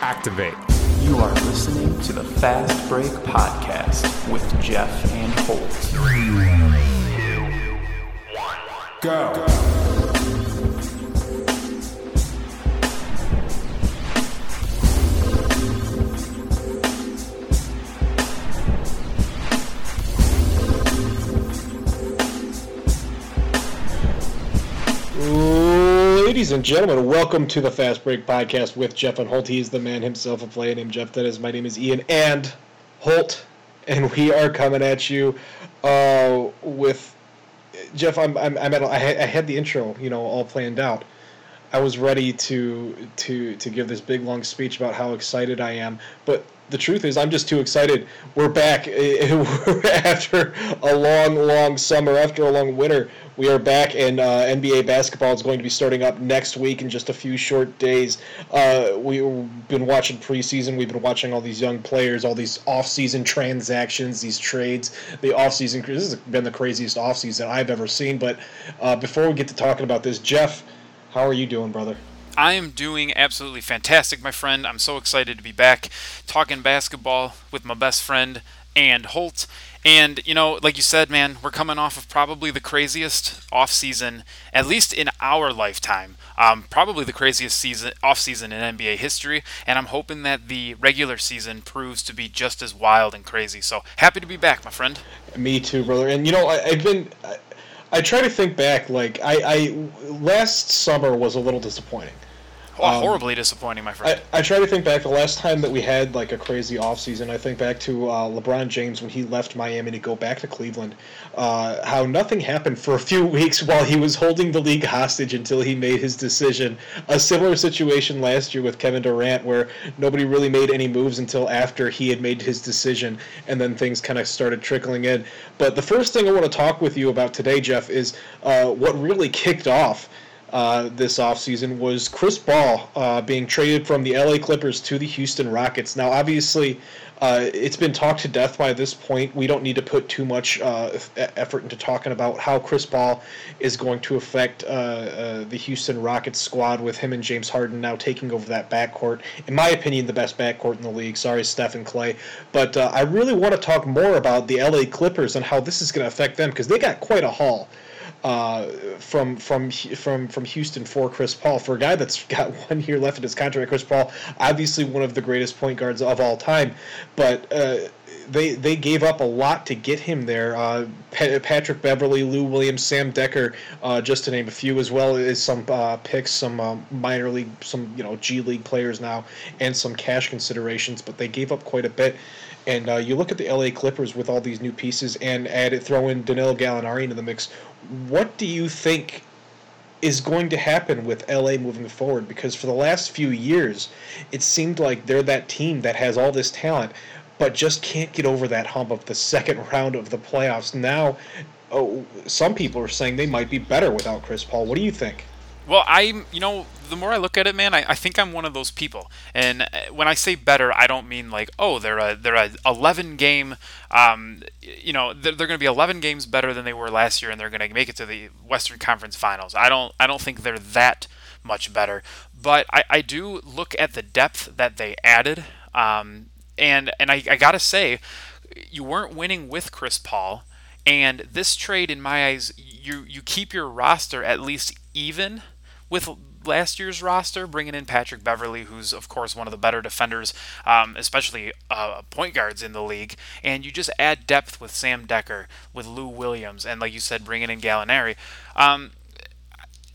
Activate. You are listening to the Fast Break Podcast with Jeff and Holt. Three, two, one, go. Ladies and gentlemen, welcome to the Fast Break Podcast with Jeff and Holt. He's the man himself, a player named Jeff. That is, my name is Ian and Holt, and we are coming at you uh, with Jeff. I'm, I'm, I'm at. I had, I had the intro, you know, all planned out. I was ready to to to give this big long speech about how excited I am, but the truth is, I'm just too excited. We're back after a long, long summer, after a long winter. We are back, and uh, NBA basketball is going to be starting up next week in just a few short days. Uh, we've been watching preseason. We've been watching all these young players, all these off-season transactions, these trades. The off-season this has been the craziest off-season I've ever seen. But uh, before we get to talking about this, Jeff, how are you doing, brother? I am doing absolutely fantastic, my friend. I'm so excited to be back talking basketball with my best friend and Holt. And you know, like you said, man, we're coming off of probably the craziest off season, at least in our lifetime. Um, probably the craziest season off season in NBA history. And I'm hoping that the regular season proves to be just as wild and crazy. So happy to be back, my friend. Me too, brother. And you know, I, have been. I, I try to think back. Like I, I last summer was a little disappointing. Oh, um, horribly disappointing, my friend. I, I try to think back the last time that we had like a crazy offseason. I think back to uh, LeBron James when he left Miami to go back to Cleveland. Uh, how nothing happened for a few weeks while he was holding the league hostage until he made his decision. A similar situation last year with Kevin Durant, where nobody really made any moves until after he had made his decision, and then things kind of started trickling in. But the first thing I want to talk with you about today, Jeff, is uh, what really kicked off uh, this offseason was Chris Paul uh, being traded from the LA Clippers to the Houston Rockets. Now, obviously, uh, it's been talked to death by this point. We don't need to put too much uh, effort into talking about how Chris Paul is going to affect uh, uh, the Houston Rockets squad with him and James Harden now taking over that backcourt. In my opinion, the best backcourt in the league. Sorry, Steph and Clay. But I really want to talk more about the LA Clippers and how this is going to affect them because they got quite a haul uh, from from from from Houston for Chris Paul for a guy that's got one year left in his contract. Chris Paul, obviously one of the greatest point guards of all time, but. Uh, they, they gave up a lot to get him there. Uh, Patrick Beverley, Lou Williams, Sam Dekker, uh, just to name a few, as well as some uh, picks, some um, minor league, some you know G League players now, and some cash considerations. But they gave up quite a bit. And uh, you look at the LA Clippers with all these new pieces, and add it, throw in Danilo Gallinari into the mix what do you think is going to happen with LA moving forward? Because for the last few years, it seemed like they're that team that has all this talent, but just can't get over that hump of the second round of the playoffs. Now, oh, some people are saying they might be better without Chris Paul. What do you think? Well, I'm, you know, the more I look at it, man, I, I think I'm one of those people. And uh, when I say better, I don't mean like, oh, they're a they're a 11 game, um, you know, they're, they're going to be 11 games better than they were last year, and they're going to make it to the Western Conference Finals. I don't I don't think they're that much better, but I, I do look at the depth that they added, um, and and I, I gotta say, you weren't winning with Chris Paul. And this trade, in my eyes, you you keep your roster at least even with last year's roster, bringing in Patrick Beverley, who's of course one of the better defenders, um, especially uh, point guards in the league, and you just add depth with Sam Dekker, with Lou Williams, and like you said, bringing in Gallinari. Um,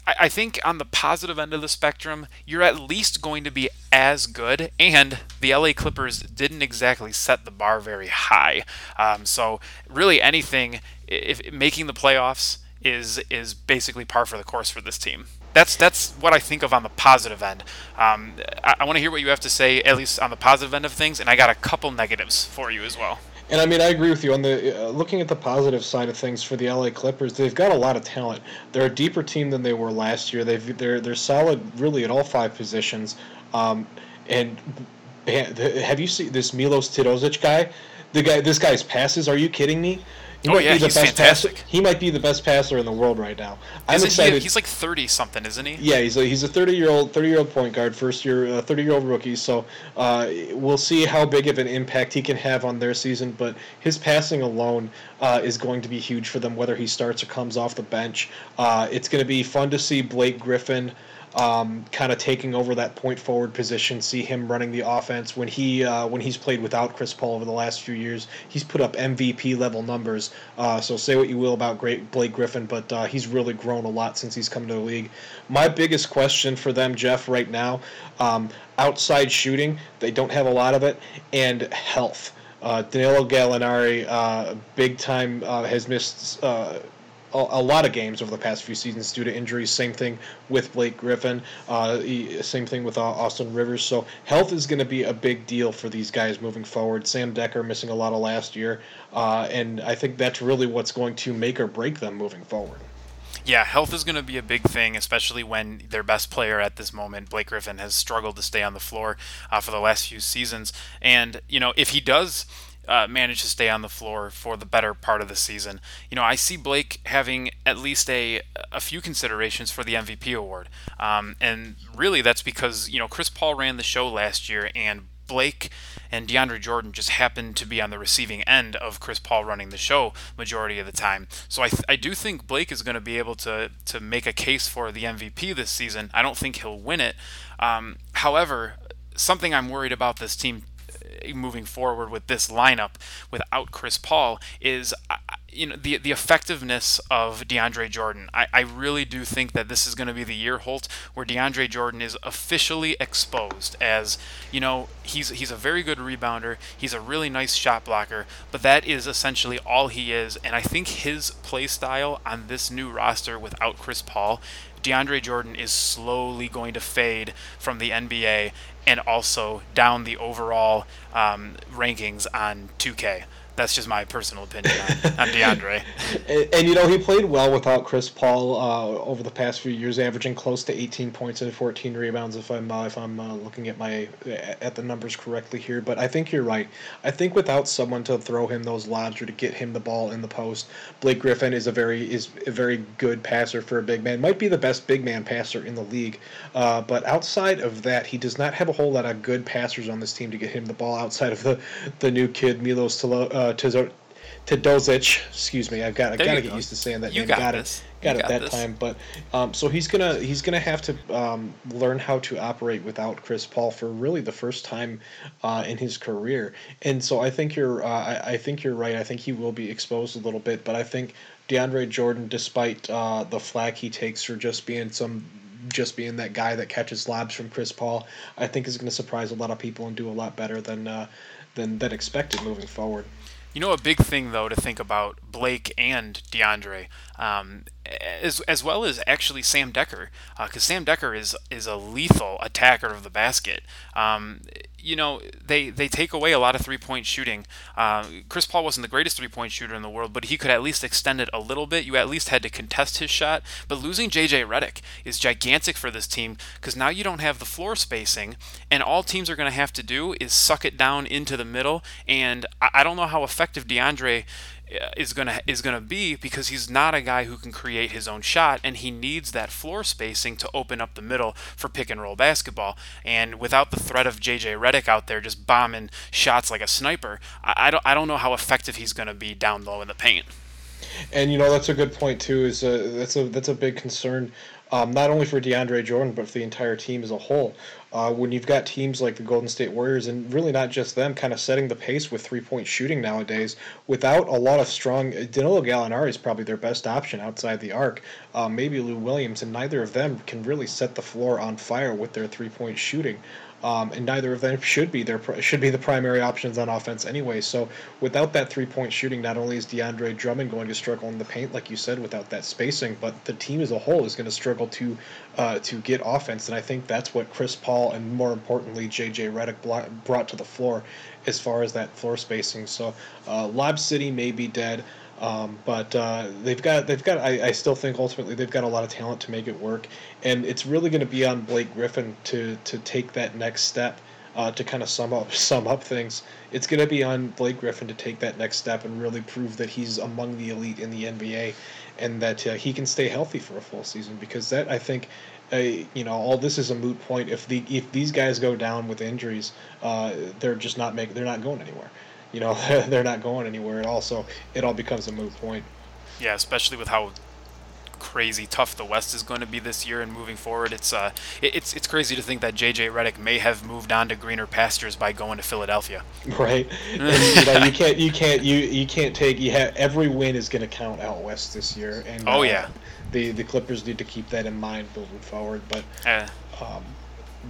I, I think on the positive end of the spectrum, you're at least going to be as good, and the LA Clippers didn't exactly set the bar very high. Um, so really, anything if making the playoffs is is basically par for the course for this team. That's that's what I think of on the positive end. Um, I, I want to hear what you have to say, at least on the positive end of things, and I got a couple negatives for you as well. And I mean, I agree with you on the uh, looking at the positive side of things for the LA Clippers. They've got a lot of talent. They're a deeper team than they were last year. They've they're they're solid really at all five positions. Um, and have you seen this Milos Teodosic guy? The guy, this guy's passes. Are you kidding me? He oh yeah, he's fantastic. Passer. He might be the best passer in the world right now. I'm isn't excited. He, he's like thirty something, isn't he? Yeah, he's a, he's a thirty year old thirty year old point guard, first year uh, thirty year old rookie. So uh, we'll see how big of an impact he can have on their season. But his passing alone uh, is going to be huge for them, whether he starts or comes off the bench. Uh, it's going to be fun to see Blake Griffin um, kind of taking over that point forward position. See him running the offense when he uh, when he's played without Chris Paul over the last few years. He's put up MVP level numbers. Uh, so say what you will about great Blake Griffin, but uh, he's really grown a lot since he's come to the league. My biggest question for them, Jeff, right now, um, outside shooting, they don't have a lot of it, and health. Uh, Danilo Gallinari, uh, big time, uh, has missed a, a, lot of games over the past few seasons due to injuries. Same thing with Blake Griffin. Uh, same thing with uh, Austin Rivers. So health is going to be a big deal for these guys moving forward. Sam Dekker missing a lot of last year, uh, and I think that's really what's going to make or break them moving forward. Yeah, health is going to be a big thing, especially when their best player at this moment, Blake Griffin, has struggled to stay on the floor uh, for the last few seasons. And, you know, if he does uh, manage to stay on the floor for the better part of the season. You know, I see Blake having at least a a few considerations for the MVP award, um, and really that's because you know Chris Paul ran the show last year, and Blake and DeAndre Jordan just happened to be on the receiving end of Chris Paul running the show majority of the time. So I, th- I do think Blake is going to be able to to make a case for the MVP this season. I don't think he'll win it. Um, however, something I'm worried about this team moving forward with this lineup without Chris Paul is you know the the effectiveness of DeAndre Jordan. I, I really do think that this is going to be the year Holt where DeAndre Jordan is officially exposed as you know he's he's a very good rebounder. He's a really nice shot blocker, but that is essentially all he is. And I think his play style on this new roster without Chris Paul DeAndre Jordan is slowly going to fade from the NBA and also down the overall um, rankings on 2K. That's just my personal opinion on, on DeAndre. and, and, you know, he played well without Chris Paul uh, over the past few years, averaging close to 18 points and 14 rebounds. If I'm uh, if I'm uh, looking at my at the numbers correctly here, but I think you're right. I think without someone to throw him those lobs or to get him the ball in the post, Blake Griffin is a very is a very good passer for a big man. Might be the best big man passer in the league. Uh, but outside of that, he does not have a whole lot of good passers on this team to get him the ball outside of the the new kid Milos Tolo, uh, to Teodosic. Excuse me, I've got I got to get go. used to saying that you name. Got, got this. it, got you it that this. time. But um, so he's gonna he's gonna have to um, learn how to operate without Chris Paul for really the first time uh, in his career. And so I think you're uh, I, I think you're right. I think he will be exposed a little bit. But I think DeAndre Jordan, despite uh, the flack he takes for just being some just being that guy that catches lobs from Chris Paul, I think is going to surprise a lot of people and do a lot better than uh, than than expected moving forward. You know, a big thing though to think about Blake and DeAndre, um, as as well as actually Sam Dekker, because uh, Sam Dekker is is a lethal attacker of the basket. Um, you know, they they take away a lot of three point shooting. Uh, Chris Paul wasn't the greatest three point shooter in the world, but he could at least extend it a little bit. You at least had to contest his shot. But losing JJ Redick is gigantic for this team because now you don't have the floor spacing, and all teams are going to have to do is suck it down into the middle. And I, I don't know how effective DeAndre is gonna is gonna be because he's not a guy who can create his own shot, and he needs that floor spacing to open up the middle for pick and roll basketball. And without the threat of J.J. Redick out there just bombing shots like a sniper, I, I don't I don't know how effective he's gonna be down low in the paint. And you know that's a good point too. Is a, that's a that's a big concern, um, not only for DeAndre Jordan but for the entire team as a whole uh, when you've got teams like the Golden State Warriors, and really not just them, kind of setting the pace with three point shooting nowadays, without a lot of strong. Danilo Gallinari is probably their best option outside the arc. Uh, maybe Lou Williams, and neither of them can really set the floor on fire with their three point shooting um, and neither of them should be their should be the primary options on offense anyway. So without that three point shooting, not only is DeAndre Drummond going to struggle in the paint, like you said, without that spacing, but the team as a whole is going to struggle to uh, to get offense. And I think that's what Chris Paul and more importantly JJ Redick brought to the floor as far as that floor spacing. So uh, Lob City may be dead. Um, but uh, they've got they've got I, I still think ultimately they've got a lot of talent to make it work, and it's really going to be on Blake Griffin to to take that next step uh, to kind of sum up sum up things, it's going to be on Blake Griffin to take that next step and really prove that he's among the elite in the NBA, and that uh, he can stay healthy for a full season. Because that I think, uh, you know, all this is a moot point. If the if these guys go down with injuries, uh, they're just not making they're not going anywhere. You know, they're not going anywhere at all. So it all becomes a moot point. Yeah, especially with how crazy tough the West is going to be this year and moving forward. It's uh, it's it's crazy to think that JJ Redick may have moved on to greener pastures by going to Philadelphia. Right. and, you, know, you can't you can't you you can't take you have every win is going to count out west this year. And oh uh, yeah, the the Clippers need to keep that in mind moving forward. But uh, um,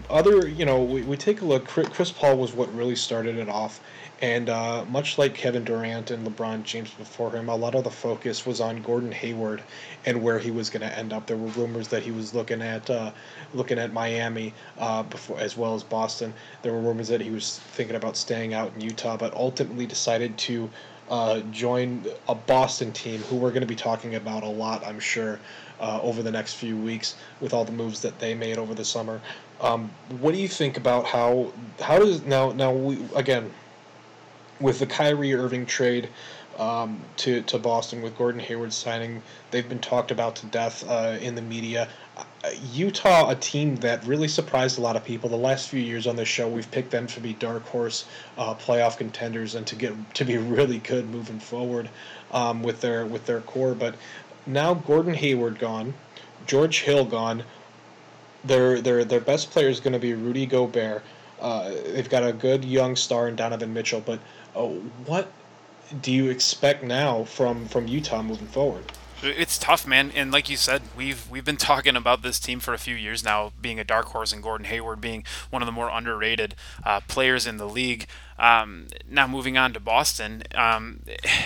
other you know we, we take a look. Chris Paul was what really started it off. And uh, much like Kevin Durant and LeBron James before him, a lot of the focus was on Gordon Hayward and where he was going to end up. There were rumors that he was looking at uh, looking at Miami uh, before, as well as Boston. There were rumors that he was thinking about staying out in Utah, but ultimately decided to uh, join a Boston team, who we're going to be talking about a lot, I'm sure, uh, over the next few weeks with all the moves that they made over the summer. Um, what do you think about how how does now now we again with the Kyrie Irving trade um, to to Boston with Gordon Hayward signing, they've been talked about to death uh, in the media. Uh, Utah, a team that really surprised a lot of people. The last few years on this show, we've picked them to be dark horse uh, playoff contenders and to get to be really good moving forward um, with their with their core. But now Gordon Hayward gone, George Hill gone. Their their their best player is going to be Rudy Gobert. Uh, they've got a good young star in Donovan Mitchell, but Oh, what do you expect now from from Utah moving forward? It's tough, man, and like you said, we've we've been talking about this team for a few years now, being a dark horse, and Gordon Hayward being one of the more underrated uh, players in the league. Um, now moving on to Boston, um,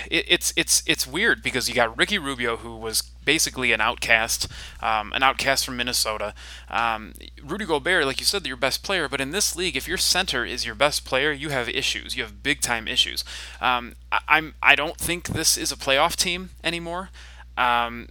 it, it's it's it's weird because you got Ricky Rubio, who was basically an outcast, um, an outcast from Minnesota. Um, Rudy Gobert, like you said, your best player, but in this league, if your center is your best player, you have issues. You have big time issues. Um, I, I'm I don't think this is a playoff team anymore. Um,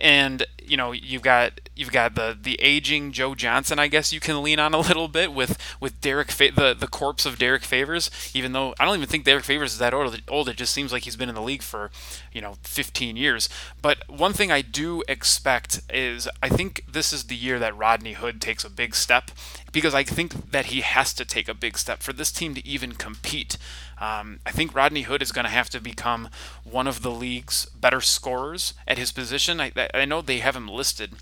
and you know you've got you've got the the aging Joe Johnson, I guess you can lean on a little bit with with Derrick Fa- the the corpse of Derrick Favors. Even though I don't even think Derrick Favors is that old, old, it just seems like he's been in the league for you know 15 years. But one thing I do expect is I think this is the year that Rodney Hood takes a big step because I think that he has to take a big step for this team to even compete. Um, I think Rodney Hood is going to have to become one of the league's better scorers at his position. I, I know they have him listed.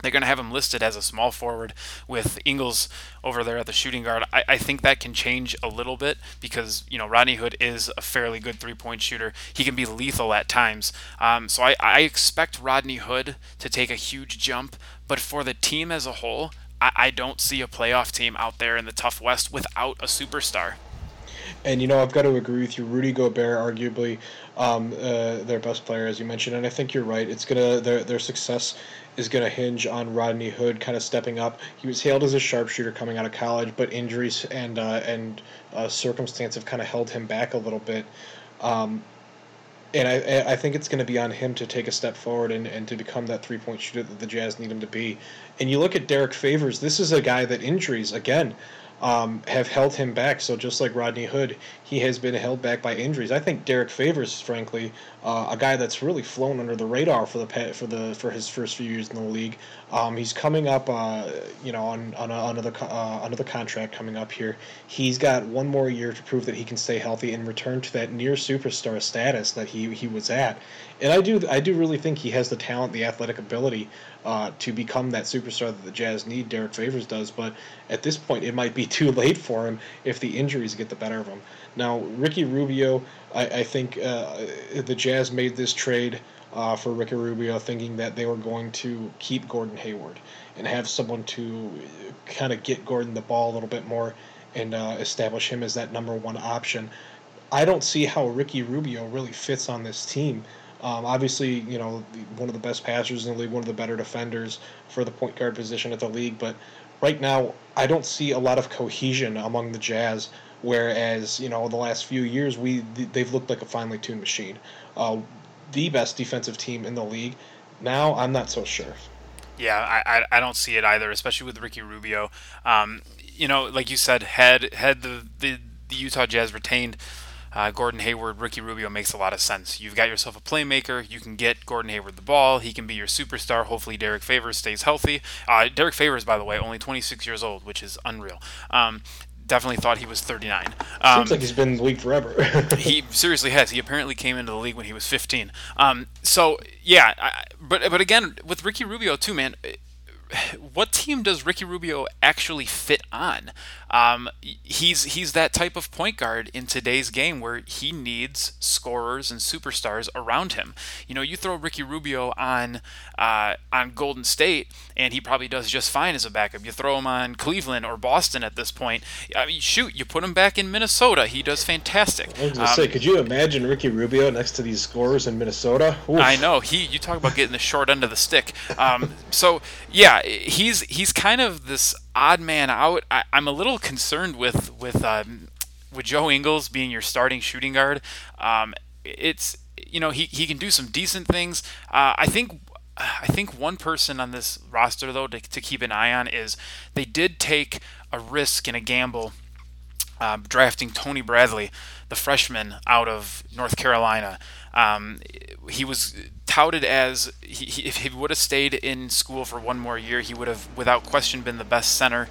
They're going to have him listed as a small forward with Ingles over there at the shooting guard. I, I think that can change a little bit because, you know, Rodney Hood is a fairly good three point shooter. He can be lethal at times. Um, so I, I expect Rodney Hood to take a huge jump. But for the team as a whole, I, I don't see a playoff team out there in the tough West without a superstar. And you know, I've got to agree with you. Rudy Gobert, arguably um, uh, their best player, as you mentioned, and I think you're right. It's gonna their their success is gonna hinge on Rodney Hood kind of stepping up. He was hailed as a sharpshooter coming out of college, but injuries and uh, and uh, circumstance have kind of held him back a little bit. Um, and I, I think it's going to be on him to take a step forward and, and to become that three point shooter that the Jazz need him to be. And you look at Derrick Favors, this is a guy that injuries, again, um, have held him back. So just like Rodney Hood, he has been held back by injuries. I think Derrick Favors, frankly, uh, a guy that's really flown under the radar for the for the for his first few years in the league. Um, he's coming up, uh, you know, on on another uh, another contract coming up here. He's got one more year to prove that he can stay healthy and return to that near superstar status that he he was at. And I do I do really think he has the talent, the athletic ability uh, to become that superstar that the Jazz need. Derrick Favors does, but at this point, it might be too late for him if the injuries get the better of him. Now, Ricky Rubio, I, I think uh, the Jazz made this trade uh, for Ricky Rubio, thinking that they were going to keep Gordon Hayward and have someone to kind of get Gordon the ball a little bit more and uh, establish him as that number one option. I don't see how Ricky Rubio really fits on this team. Um, obviously, you know, one of the best passers in the league, one of the better defenders for the point guard position at the league. But right now, I don't see a lot of cohesion among the Jazz. Whereas, you know, the last few years, we they've looked like a finely tuned machine, uh, the best defensive team in the league. Now, I'm not so sure. Yeah, I, I, don't see it either, especially with Ricky Rubio. Um, you know, like you said, had had the the, the Utah Jazz retained uh, Gordon Hayward, Ricky Rubio makes a lot of sense. You've got yourself a playmaker. You can get Gordon Hayward the ball. He can be your superstar. Hopefully, Derrick Favors stays healthy. Uh, Derrick Favors, by the way, only 26 years old, which is unreal. Um, definitely thought he was 39. Um, Seems like he's been in the league forever. he seriously has. He apparently came into the league when he was 15. Um, so yeah, I, but but again with Ricky Rubio too, man. What team does Ricky Rubio actually fit on? Um, he's he's that type of point guard in today's game where he needs scorers and superstars around him. You know, you throw Ricky Rubio on uh, on Golden State, and he probably does just fine as a backup. You throw him on Cleveland or Boston at this point. I mean, shoot, you put him back in Minnesota, he does fantastic. I was gonna um, say, could you imagine Ricky Rubio next to these scorers in Minnesota? Oof. I know he. You talk about getting the short end of the stick. Um, so yeah, he's he's kind of this odd man out. I, am a little concerned with with um, with Joe Ingles being your starting shooting guard. Um, it's you know he, he can do some decent things. Uh, I think I think one person on this roster though to, to keep an eye on is they did take a risk and a gamble uh, drafting Tony Bradley, the freshman out of North Carolina. Um, he was touted as he, if he would have stayed in school for one more year, he would have, without question, been the best center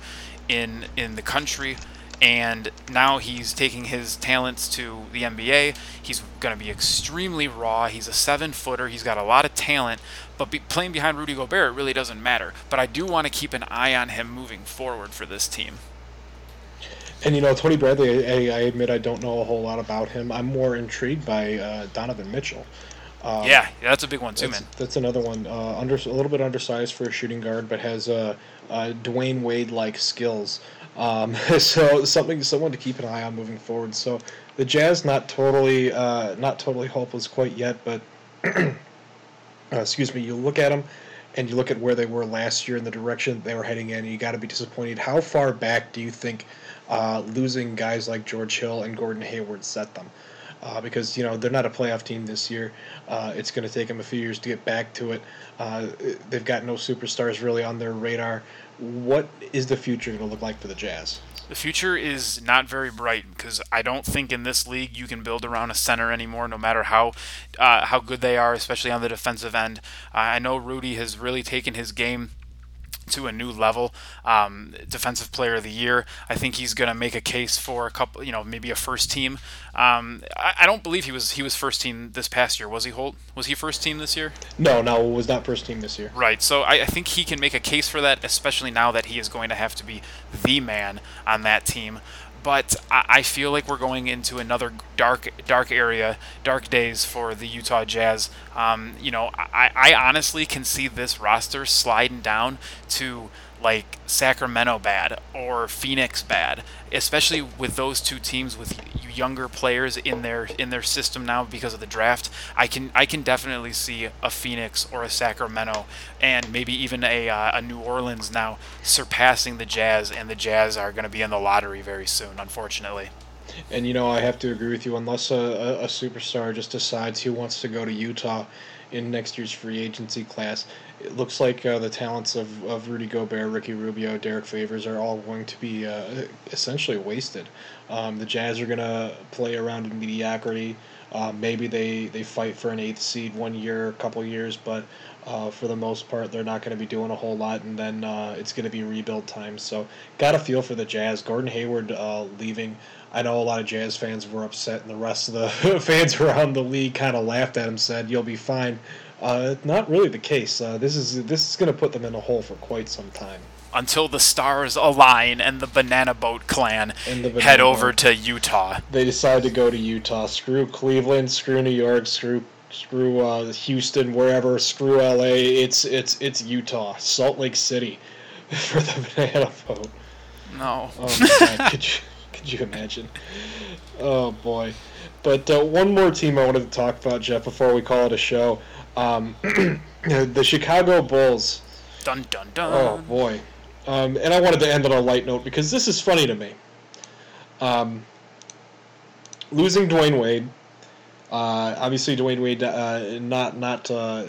in in the country. And now he's taking his talents to the NBA. He's going to be extremely raw. He's a seven footer. He's got a lot of talent, but be, playing behind Rudy Gobert really doesn't matter. But I do want to keep an eye on him moving forward for this team. And you know, Tony Bradley, I, I, admit I don't know a whole lot about him. I'm more intrigued by uh, Donovan Mitchell. Um, yeah, that's a big one too, that's, man. That's another one. Uh, under a little bit undersized for a shooting guard, but has uh, uh, Dwyane Wade like skills. Um, so something, someone to keep an eye on moving forward. So the Jazz not totally, uh, not totally hopeless quite yet, but uh, excuse me. You look at them, and you look at where they were last year and the direction they were heading in. you got to be disappointed. How far back do you think uh, losing guys like George Hill and Gordon Hayward set them? Uh, because you know they're not a playoff team this year. Uh, it's going to take them a few years to get back to it. Uh, they've got no superstars really on their radar. What is the future going to look like for the Jazz? The future is not very bright because I don't think in this league you can build around a center anymore, no matter how uh, how good they are, especially on the defensive end. I know Rudy has really taken his game to a new level. Um, defensive player of the year. I think he's going to make a case for a couple, you know, maybe a first team. Um, I, I, don't believe he was he was first team this past year. Was he Holt? Was he first team this year? No, no, was not first team this year. Right. So I, I think he can make a case for that, especially now that he is going to have to be the man on that team but I feel like we're going into another dark, dark area, dark days for the Utah Jazz. Um, you know, I, I honestly can see this roster sliding down to like Sacramento bad or Phoenix bad, especially with those two teams with younger players in their in their system now because of the draft. I can I can definitely see a Phoenix or a Sacramento and maybe even a uh, a New Orleans now surpassing the Jazz, and the Jazz are going to be in the lottery very soon, unfortunately. And you know, I have to agree with you. Unless a, a superstar just decides he wants to go to Utah in next year's free agency class, it looks like uh, the talents of, of Rudy Gobert, Ricky Rubio, Derrick Favors are all going to be uh, essentially wasted. Um, the Jazz are going to play around in mediocrity. Uh, maybe they, they fight for an eighth seed one year, a couple years, but uh, for the most part, they're not going to be doing a whole lot, and then uh, it's going to be rebuild time. So, got a feel for the Jazz. Gordon Hayward uh, leaving. I know a lot of Jazz fans were upset, and the rest of the fans around the league kind of laughed at him, said, "You'll be fine." Uh, not really the case. Uh, this is this is going to put them in a hole for quite some time. Until the stars align and the Banana Boat Clan banana head over boat. to Utah. They decide to go to Utah. Screw Cleveland. Screw New York. Screw screw uh, Houston. Wherever. Screw LA. It's it's it's Utah. Salt Lake City for the Banana Boat. No. Oh God, could you could you imagine? Oh boy. But uh, one more team I wanted to talk about, Jeff, before we call it a show. Um, the Chicago Bulls. Dun dun dun. Oh boy. Um, and I wanted to end on a light note because this is funny to me. Um, losing Dwyane Wade. Uh, obviously, Dwyane Wade uh, not not uh,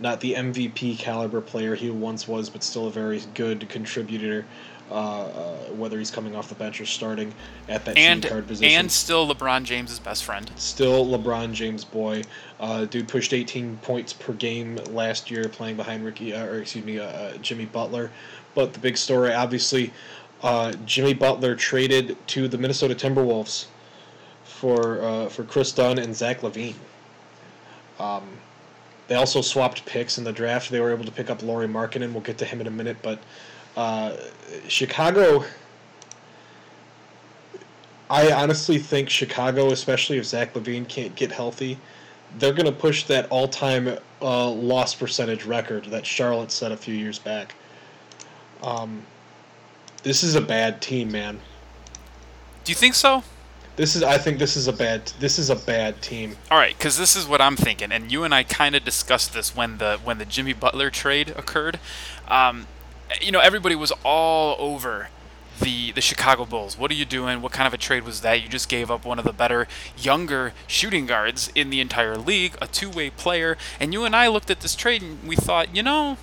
not the MVP caliber player he once was, but still a very good contributor. Uh, uh, whether he's coming off the bench or starting at that and card position. and still LeBron James's best friend. Still LeBron James boy. Uh, dude pushed 18 points per game last year playing behind Ricky, uh, or excuse me, Jimmy Butler. But the big story, obviously, uh, Jimmy Butler traded to the Minnesota Timberwolves for uh, for Kris Dunn and Zach LaVine. Um, they also swapped picks in the draft. They were able to pick up Lauri Markkanen. We'll get to him in a minute, but uh, Chicago. I honestly think Chicago, especially if Zach LaVine can't get healthy, they're going to push that all-time uh, loss percentage record that Charlotte set a few years back. Um, this is a bad team, man. Do you think so? This is I think this is a bad this is a bad team. All right, because this is what I'm thinking, and you and I kind of discussed this when the when the Jimmy Butler trade occurred. Um, you know, everybody was all over the the Chicago Bulls. What are you doing? What kind of a trade was that? You just gave up one of the better younger shooting guards in the entire league, a two-way player, and you and I looked at this trade and we thought, you know,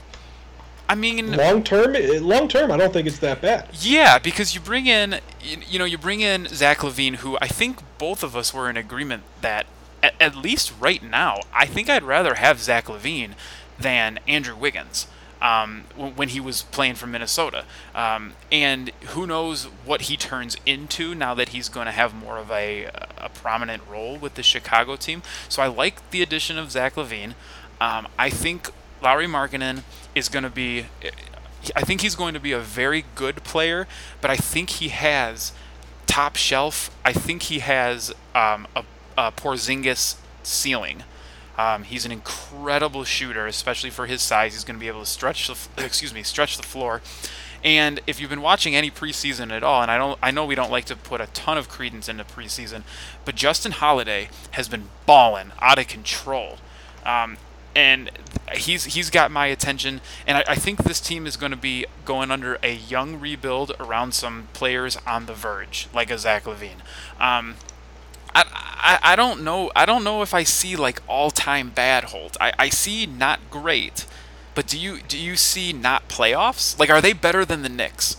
I mean, Long term, eh, long term, I don't think it's that bad. yeah, because you bring in, you, you know, you bring in Zach LaVine, who I think both of us were in agreement that, at, at least right now, I think I'd rather have Zach LaVine than Andrew Wiggins um, when he was playing for Minnesota. Um, and who knows what he turns into now that he's going to have more of a, a prominent role with the Chicago team. So I like the addition of Zach LaVine. Um, I think Lauri Markkanen is going to be. I think he's going to be a very good player, but I think he has top shelf. I think he has um, a, a Porzingis ceiling. Um, he's an incredible shooter, especially for his size. He's going to be able to stretch the excuse me stretch the floor. And if you've been watching any preseason at all, and I don't, I know we don't like to put a ton of credence into preseason, but Justin Holiday has been balling out of control. Um, and he's he's got my attention. And I, I think this team is going to be going under a young rebuild around some players on the verge, like a Zach LaVine. Um, I, I, I don't know I don't know if I see like all time bad Holt. I, I see not great, but do you do you see not playoffs? Like are they better than the Knicks?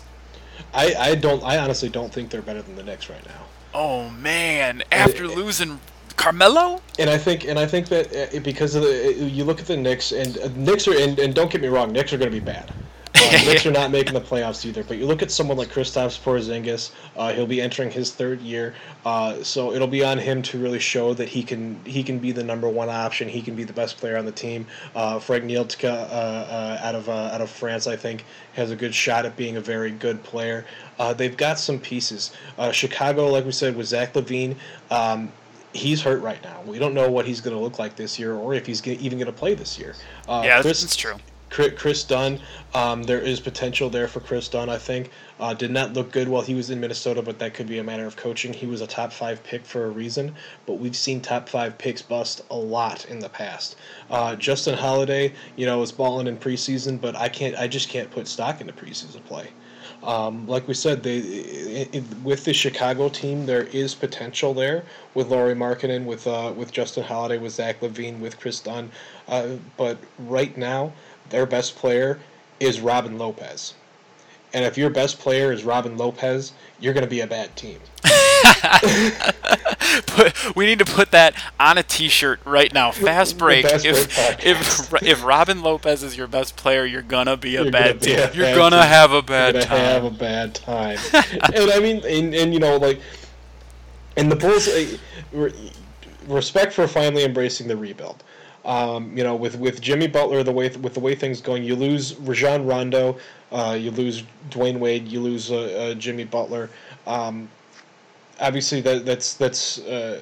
I, I don't I honestly don't think they're better than the Knicks right now. Oh man, after losing Carmelo? And I think and I think that uh, because of the you look at the Knicks and uh, Knicks are and, and don't get me wrong, Knicks are going to be bad. Uh, Knicks are not making the playoffs either. But you look at someone like Kristaps Porzingis, uh, he'll be entering his third year, uh, so it'll be on him to really show that he can he can be the number one option. He can be the best player on the team. Uh, Frank Ntilikina uh, uh, out of uh, out of France, I think, has a good shot at being a very good player. Uh, they've got some pieces. Uh, Chicago, like we said, with Zach LaVine. Um, He's hurt right now. We don't know what he's going to look like this year, or if he's even going to play this year. Uh, Yeah, Chris- that's true. Chri- Kris Dunn, um, there is potential there for Kris Dunn. I think uh, did not look good while he was in Minnesota, but that could be a matter of coaching. He was a top five pick for a reason, but we've seen top five picks bust a lot in the past. Uh, Justin Holiday, you know, was balling in preseason, but I can't. I just can't put stock into preseason play. Um, like we said, they i i with the Chicago team, there is potential there with Lauri Markkanen, with uh, with Justin Holiday, with Zach LaVine, with Kris Dunn. Uh, but right now, their best player is Robin Lopez. And if your best player is Robin Lopez, you're going to be a bad team. Put, we need to put that on a T-shirt right now. Fast break. If, Break if if Robin Lopez is your best player, you're gonna be a You're bad be team. a You're bad gonna team. have a bad You're gonna time. have a bad time. and I mean, and, and you know, like, and the Bulls, uh, respect for finally embracing the rebuild. Um, you know, with, with Jimmy Butler, the way with the way things going, you lose Rajon Rondo, uh, you lose Dwyane Wade, you lose uh, uh, Jimmy Butler. Um, obviously, that that's that's uh,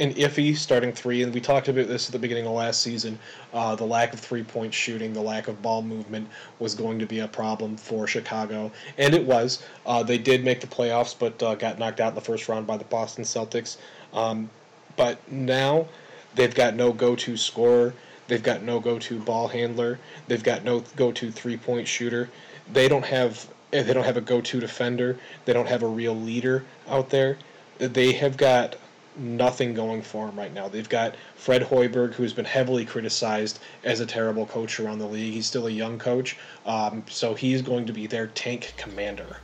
an iffy starting three, and we talked about this at the beginning of last season. Uh, the lack of three point shooting, the lack of ball movement was going to be a problem for Chicago, and it was. Uh, they did make the playoffs, but uh, got knocked out in the first round by the Boston Celtics. Um, but now they've got no go to scorer, they've got no go to ball handler, they've got no go to three point shooter. They don't have. They don't have a go-to defender. They don't have a real leader out there. They have got nothing going for them right now. They've got Fred Hoiberg, who's been heavily criticized as a terrible coach around the league. He's still a young coach, um, so he's going to be their tank commander.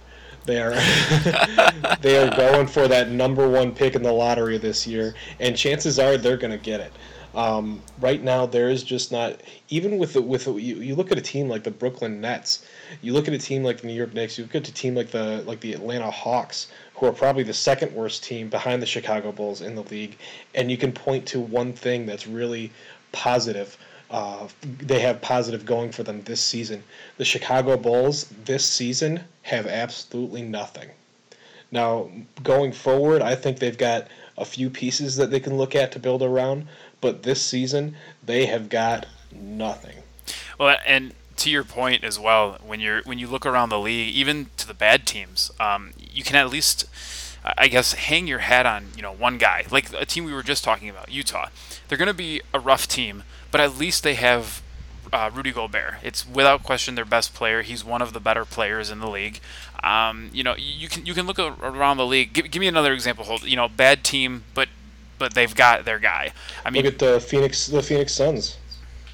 They are they are going for that number one pick in the lottery this year, and chances are they're going to get it. Um, right now, there is just not even with the, with the, you, you look at a team like the Brooklyn Nets, you look at a team like the New York Knicks, you look at a team like the like the Atlanta Hawks, who are probably the second worst team behind the Chicago Bulls in the league, and you can point to one thing that's really positive. Uh, they have positive going for them this season. The Chicago Bulls this season have absolutely nothing. Now, going forward, I think they've got a few pieces that they can look at to build around, but this season they have got nothing. Well, and to your point as well, when you're when you look around the league, even to the bad teams, um, you can at least, I guess, hang your hat on you know one guy, like a team we were just talking about, Utah. They're going to be a rough team, but at least they have uh, Rudy Gobert. It's without question their best player. He's one of the better players in the league. Um, you know, you can you can look around the league. Give, give me another example. Holt, you know, bad team, but but they've got their guy. I mean, look at the Phoenix the Phoenix Suns.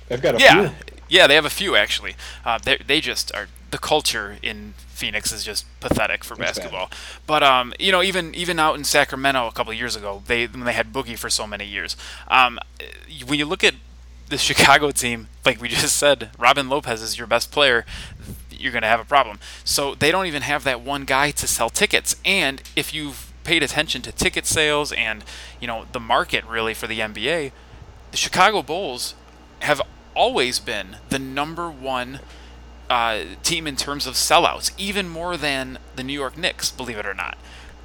They've got a yeah, few. yeah, they have a few actually. Uh, they they just are the culture in Phoenix is just pathetic for basketball. But um, you know, even even out in Sacramento a couple years ago, they when they had Boogie for so many years. Um, when you look at the Chicago team, like we just said, Robin Lopez is your best player. You're going to have a problem. So they don't even have that one guy to sell tickets. And if you've paid attention to ticket sales and you know the market really for the NBA, the Chicago Bulls have always been the number one uh, team in terms of sellouts, even more than the New York Knicks, believe it or not.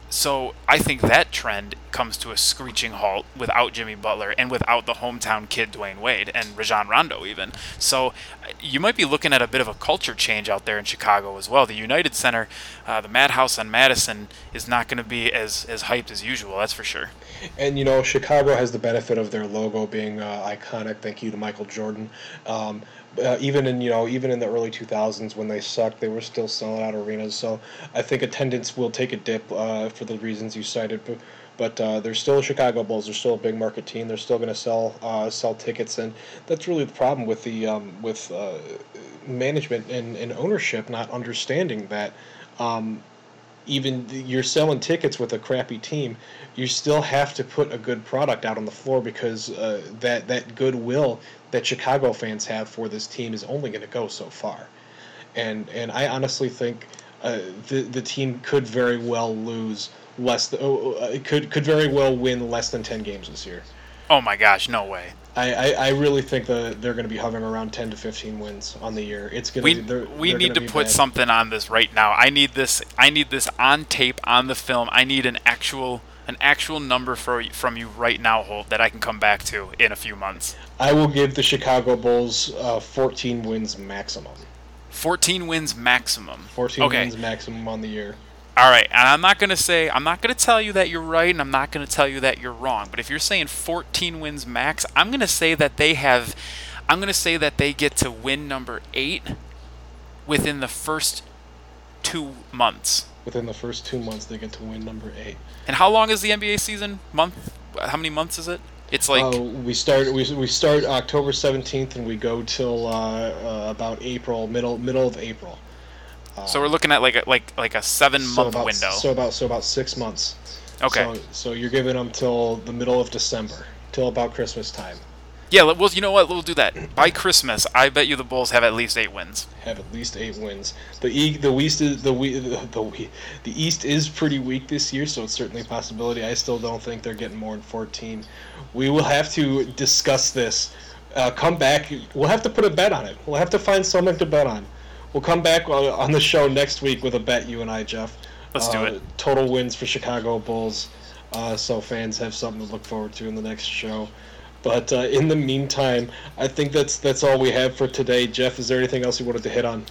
So I think that trend comes to a screeching halt without Jimmy Butler and without the hometown kid Dwyane Wade and Rajon Rondo even. So you might be looking at a bit of a culture change out there in Chicago as well. The United Center, uh, the Madhouse on Madison, is not going to be as as hyped as usual. That's for sure. And you know, Chicago has the benefit of their logo being uh, iconic. Thank you to Michael Jordan. Um, uh, even in you know even in the early 2000s when they sucked, they were still selling out arenas. So I think attendance will take a dip uh, for the reasons you cited. But, but uh, they're still Chicago Bulls. They're still a big market team. They're still going to sell uh, sell tickets, and that's really the problem with the um, with uh, management and, and ownership not understanding that. Um, even you're selling tickets with a crappy team, you still have to put a good product out on the floor because uh, that that goodwill that Chicago fans have for this team is only going to go so far, and and I honestly think uh, the the team could very well lose less. Th- oh, uh, could could very well win less than ten games this year. Oh my gosh, no way. I, I, I really think that they're going to be hovering around 10 to 15 wins on the year. It's going we, to they're, we they're need to put bad. something on this right now. I need this I need this on tape on the film. I need an actual an actual number for from you right now, Holt, that I can come back to in a few months. I will give the Chicago Bulls uh, 14 wins maximum. 14 wins maximum. 14 okay. wins maximum on the year. All right, and I'm not going to say I'm not going to tell you that you're right and I'm not going to tell you that you're wrong, but if you're saying 14 wins max, I'm going to say that they have I'm going to say that they get to win number 8 within the first 2 months. Within the first 2 months they get to win number 8. And how long is the NBA season? Month? How many months is it? It's like uh, we start we, we start October 17th and we go till uh, uh, about April middle middle of April. So we're looking at like a, like like a 7 So month about, window. So about so about 6 months. Okay. So, so you're giving them till the middle of December, till about Christmas time. yeah, well, you know what? We'll do that. By Christmas, I bet you the Bulls have at least 8 wins. have at least eight wins. The e- the East is the we the the, we- the East is pretty weak this year, so it's certainly a possibility. I still don't think they're getting more than fourteen. We will have to discuss this. Uh, come back. We'll have to put a bet on it. We'll have to find something to bet on. We'll come back on the show next week with a bet. You and I, Jeff. Let's do Uh, it. Total wins for Chicago Bulls. Uh, so fans have something to look forward to in the next show. But uh, in the meantime, I think that's that's all we have for today. Jeff, is there anything else you wanted to hit on?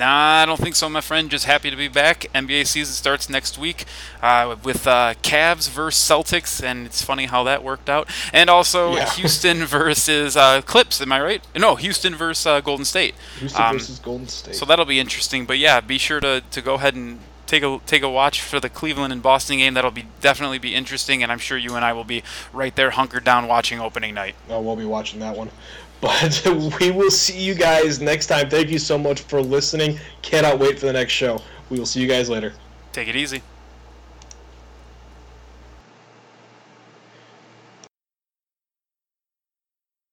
Nah, I don't think so, my friend. Just happy to be back. NBA season starts next week uh, with uh, Cavs versus Celtics, and it's funny how that worked out. And also Yeah. Houston versus uh, Clips. Am I right? No, Houston versus uh, Golden State. Houston Um, versus Golden State. So that'll be interesting. But yeah, be sure to, to go ahead and take a take a watch for the Cleveland and Boston game. That'll be definitely be interesting, and I'm sure you and I will be right there, hunkered down, watching opening night. Oh, we'll be watching that one. But we will see you guys next time. Thank you so much for listening. Cannot wait for the next show. We will see you guys later. Take it easy.